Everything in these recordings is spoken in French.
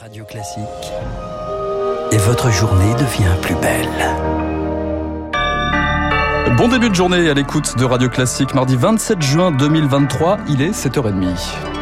Radio Classique. Et votre journée devient plus belle. Bon début de journée à l'écoute de Radio Classique, mardi 27 juin 2023, il est 7h30.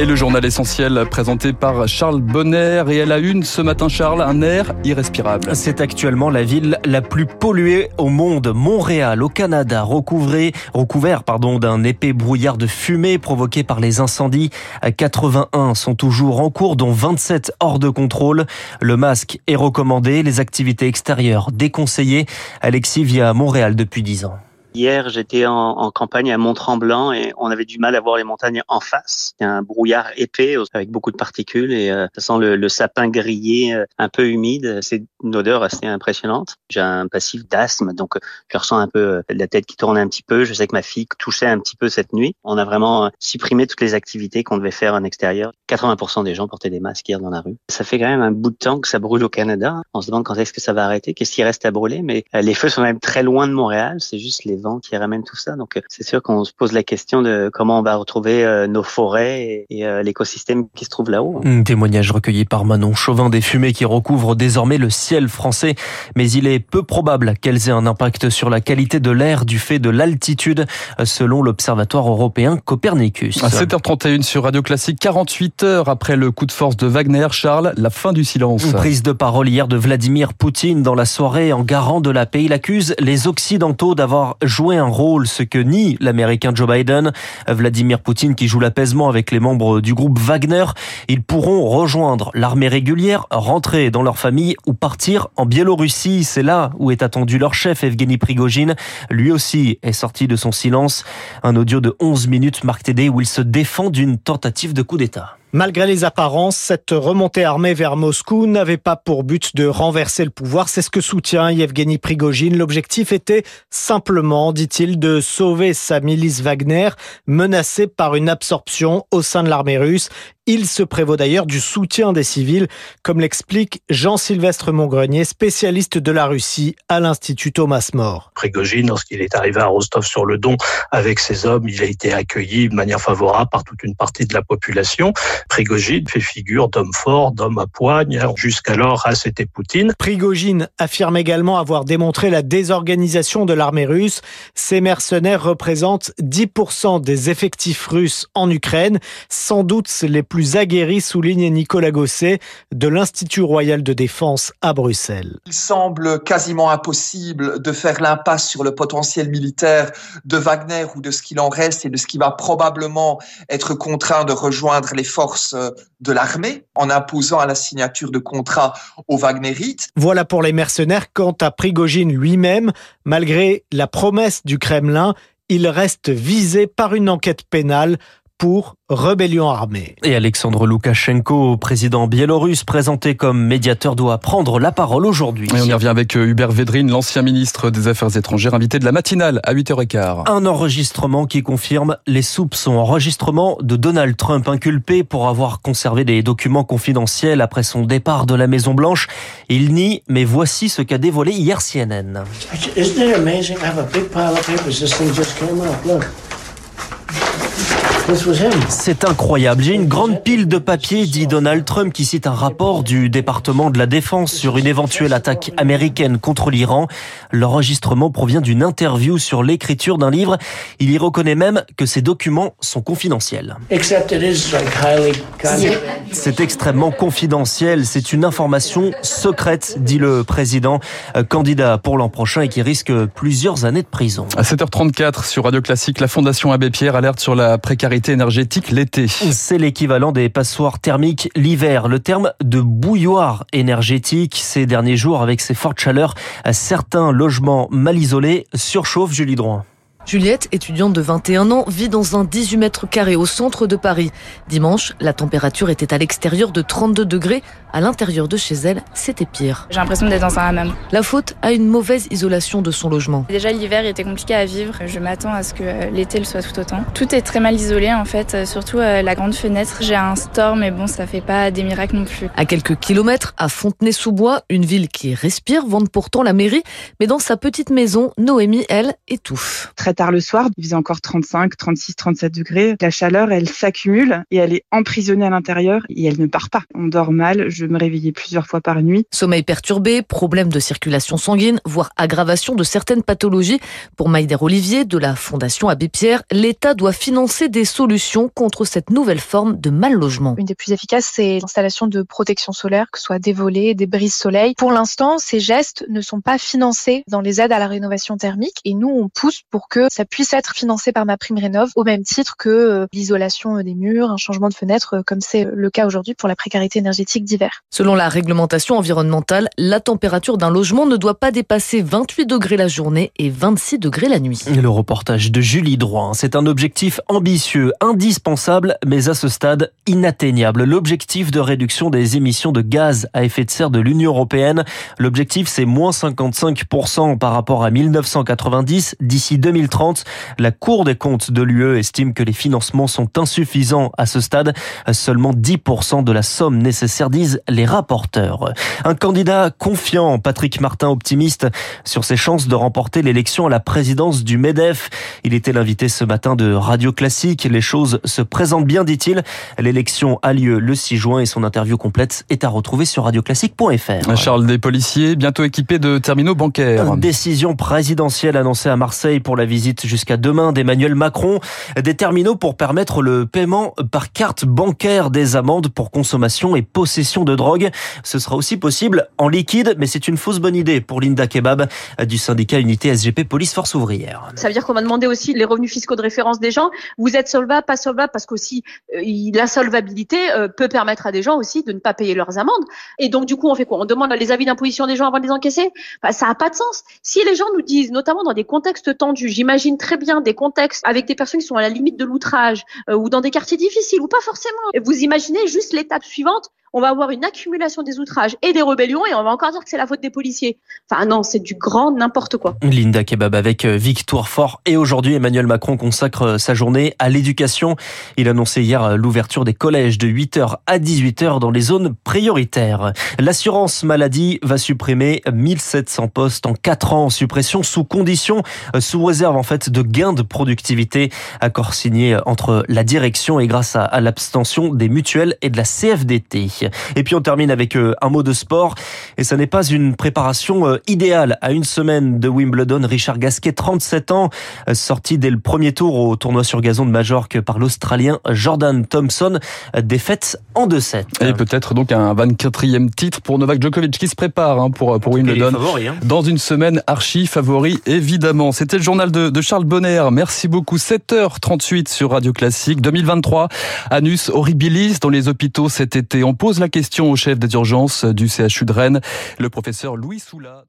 Et le journal essentiel présenté par Charles Bonner. Et à la une ce matin, Charles, un air irrespirable. C'est actuellement la ville la plus polluée au monde. Montréal, au Canada, recouvré, recouvert pardon, d'un épais brouillard de fumée provoqué par les incendies. 81 sont toujours en cours, dont 27 hors de contrôle. Le masque est recommandé, les activités extérieures déconseillées. Alexis vit à Montréal depuis 10 ans. Hier, j'étais en, en, campagne à Mont-Tremblant et on avait du mal à voir les montagnes en face. Il y a un brouillard épais avec beaucoup de particules et euh, ça sent le, le, sapin grillé, euh, un peu humide. C'est une odeur assez impressionnante. J'ai un passif d'asthme, donc je ressens un peu euh, la tête qui tourne un petit peu. Je sais que ma fille touchait un petit peu cette nuit. On a vraiment euh, supprimé toutes les activités qu'on devait faire en extérieur. 80% des gens portaient des masques hier dans la rue. Ça fait quand même un bout de temps que ça brûle au Canada. On se demande quand est-ce que ça va arrêter, qu'est-ce qui reste à brûler. Mais euh, les feux sont même très loin de Montréal. C'est juste les vents qui ramènent tout ça. Donc, c'est sûr qu'on se pose la question de comment on va retrouver euh, nos forêts et, et euh, l'écosystème qui se trouve là-haut. Un témoignage recueilli par Manon Chauvin des fumées qui recouvrent désormais le ciel français. Mais il est peu probable qu'elles aient un impact sur la qualité de l'air du fait de l'altitude, selon l'Observatoire européen Copernicus. À 7h31 sur Radio Classique, 48 heures après le coup de force de Wagner, Charles, la fin du silence. Une prise de parole hier de Vladimir Poutine dans la soirée en garant de la paix. Il accuse les Occidentaux d'avoir joué un rôle, ce que nie l'Américain Joe Biden. Vladimir Poutine qui joue l'apaisement avec les membres du groupe Wagner. Ils pourront rejoindre l'armée régulière, rentrer dans leur famille ou partir en Biélorussie. C'est là où est attendu leur chef, Evgeny Prigogine. Lui aussi est sorti de son silence. Un audio de 11 minutes, Marc Tédé, où il se défend d'une tentative de coup d'État. Malgré les apparences, cette remontée armée vers Moscou n'avait pas pour but de renverser le pouvoir. C'est ce que soutient Yevgeny Prigogine. L'objectif était simplement, dit-il, de sauver sa milice Wagner, menacée par une absorption au sein de l'armée russe. Il se prévaut d'ailleurs du soutien des civils, comme l'explique Jean-Sylvestre Montgrenier, spécialiste de la Russie à l'Institut Thomas More. Prigogine, lorsqu'il est arrivé à Rostov-sur-le-Don avec ses hommes, il a été accueilli de manière favorable par toute une partie de la population. Prigogine fait figure d'homme fort, d'homme à poigne. Jusqu'alors, ah, c'était Poutine. Prigogine affirme également avoir démontré la désorganisation de l'armée russe. Ces mercenaires représentent 10% des effectifs russes en Ukraine, sans doute les plus aguerris, souligne Nicolas Gosset de l'Institut royal de défense à Bruxelles. Il semble quasiment impossible de faire l'impasse sur le potentiel militaire de Wagner ou de ce qu'il en reste et de ce qui va probablement être contraint de rejoindre les forces de l'armée en imposant à la signature de contrats aux Wagnerites. Voilà pour les mercenaires. Quant à Prigogine lui-même, malgré la promesse du Kremlin, il reste visé par une enquête pénale pour rébellion armée. Et Alexandre Loukachenko, président biélorusse, présenté comme médiateur, doit prendre la parole aujourd'hui. Et on y revient avec euh, Hubert Védrine, l'ancien ministre des Affaires étrangères, invité de la matinale à 8h15. Un enregistrement qui confirme les soupçons. Enregistrement de Donald Trump inculpé pour avoir conservé des documents confidentiels après son départ de la Maison Blanche. Il nie, mais voici ce qu'a dévoilé hier CNN. C'est incroyable. J'ai une grande pile de papiers, dit Donald Trump, qui cite un rapport du département de la Défense sur une éventuelle attaque américaine contre l'Iran. L'enregistrement provient d'une interview sur l'écriture d'un livre. Il y reconnaît même que ces documents sont confidentiels. C'est extrêmement confidentiel. C'est une information secrète, dit le président, euh, candidat pour l'an prochain et qui risque plusieurs années de prison. À 7h34 sur Radio Classique, la Fondation Abbé Pierre alerte sur la précarité C'est l'équivalent des passoires thermiques l'hiver. Le terme de bouilloire énergétique ces derniers jours avec ces fortes chaleurs, certains logements mal isolés surchauffent Julie Droit. Juliette, étudiante de 21 ans, vit dans un 18 mètres carrés au centre de Paris. Dimanche, la température était à l'extérieur de 32 degrés. À l'intérieur de chez elle, c'était pire. J'ai l'impression d'être dans un hammam. La faute à une mauvaise isolation de son logement. Déjà, l'hiver était compliqué à vivre. Je m'attends à ce que euh, l'été le soit tout autant. Tout est très mal isolé, en fait. Euh, surtout euh, la grande fenêtre. J'ai un store, mais bon, ça fait pas des miracles non plus. À quelques kilomètres, à Fontenay-sous-Bois, une ville qui respire, vante pourtant la mairie. Mais dans sa petite maison, Noémie, elle, étouffe. Très très tard le soir. Il faisait encore 35, 36, 37 degrés. La chaleur, elle s'accumule et elle est emprisonnée à l'intérieur et elle ne part pas. On dort mal. Je me réveillais plusieurs fois par nuit. Sommeil perturbé, problème de circulation sanguine, voire aggravation de certaines pathologies. Pour Maïder Olivier de la Fondation Abbé Pierre, l'État doit financer des solutions contre cette nouvelle forme de mal logement. Une des plus efficaces, c'est l'installation de protection solaire, que ce soit des volets, des brises soleil. Pour l'instant, ces gestes ne sont pas financés dans les aides à la rénovation thermique et nous, on pousse pour que ça puisse être financé par ma prime rénov au même titre que euh, l'isolation des murs, un changement de fenêtre, euh, comme c'est le cas aujourd'hui pour la précarité énergétique d'hiver. Selon la réglementation environnementale, la température d'un logement ne doit pas dépasser 28 degrés la journée et 26 degrés la nuit. Le reportage de Julie Droit, c'est un objectif ambitieux, indispensable, mais à ce stade inatteignable. L'objectif de réduction des émissions de gaz à effet de serre de l'Union européenne, l'objectif c'est moins 55% par rapport à 1990 d'ici 2030. La Cour des comptes de l'UE estime que les financements sont insuffisants à ce stade. Seulement 10% de la somme nécessaire disent les rapporteurs. Un candidat confiant, Patrick Martin optimiste sur ses chances de remporter l'élection à la présidence du MEDEF. Il était l'invité ce matin de Radio Classique. Les choses se présentent bien, dit-il. L'élection a lieu le 6 juin et son interview complète est à retrouver sur radioclassique.fr. Charles, des policiers bientôt équipés de terminaux bancaires. Décision présidentielle annoncée à Marseille pour la visite jusqu'à demain d'Emmanuel Macron. Des terminaux pour permettre le paiement par carte bancaire des amendes pour consommation et possession de drogue. Ce sera aussi possible en liquide, mais c'est une fausse bonne idée pour Linda Kebab du syndicat Unité SGP Police Force Ouvrière. Ça veut dire qu'on va demander aussi les revenus fiscaux de référence des gens. Vous êtes solvable, pas solvable, parce qu'aussi euh, la solvabilité euh, peut permettre à des gens aussi de ne pas payer leurs amendes. Et donc du coup, on fait quoi? On demande les avis d'imposition des gens avant de les encaisser? Bah, Ça n'a pas de sens. Si les gens nous disent, notamment dans des contextes tendus, j'imagine très bien des contextes avec des personnes qui sont à la limite de l'outrage euh, ou dans des quartiers difficiles ou pas forcément. Vous imaginez juste l'étape suivante on va avoir une accumulation des outrages et des rébellions et on va encore dire que c'est la faute des policiers. Enfin non, c'est du grand n'importe quoi. Linda Kebab avec euh, Victoire Fort et aujourd'hui Emmanuel Macron consacre euh, sa journée à l'éducation. Il annonçait hier euh, l'ouverture des collèges de 8h à 18h dans les zones prioritaires. L'assurance maladie va supprimer 1700 postes en 4 ans, suppression sous condition, sous réserve en fait de gains de productivité. Accord signé entre la direction et grâce à l'abstention des mutuelles et de la CFDT. Et puis on termine avec euh, un mot de sport. Et ça n'est pas une préparation euh, idéale à une semaine de Wimbledon. Richard Gasquet, 37 ans, euh, sorti dès le premier tour au tournoi sur gazon de Majorque par l'Australien Jordan Thompson. Défaite en 2-7. Et peut-être donc un 24e titre pour Novak Djokovic qui se prépare hein, pour, pour Wimbledon. Hein. Dans une semaine archi favori, évidemment. C'était le journal de, de Charles Bonner. Merci beaucoup. 7h38 sur Radio Classique 2023. Anus horribilis dans les hôpitaux cet été. On pose la question au chef des urgences du CHU de Rennes, le professeur Louis Soula.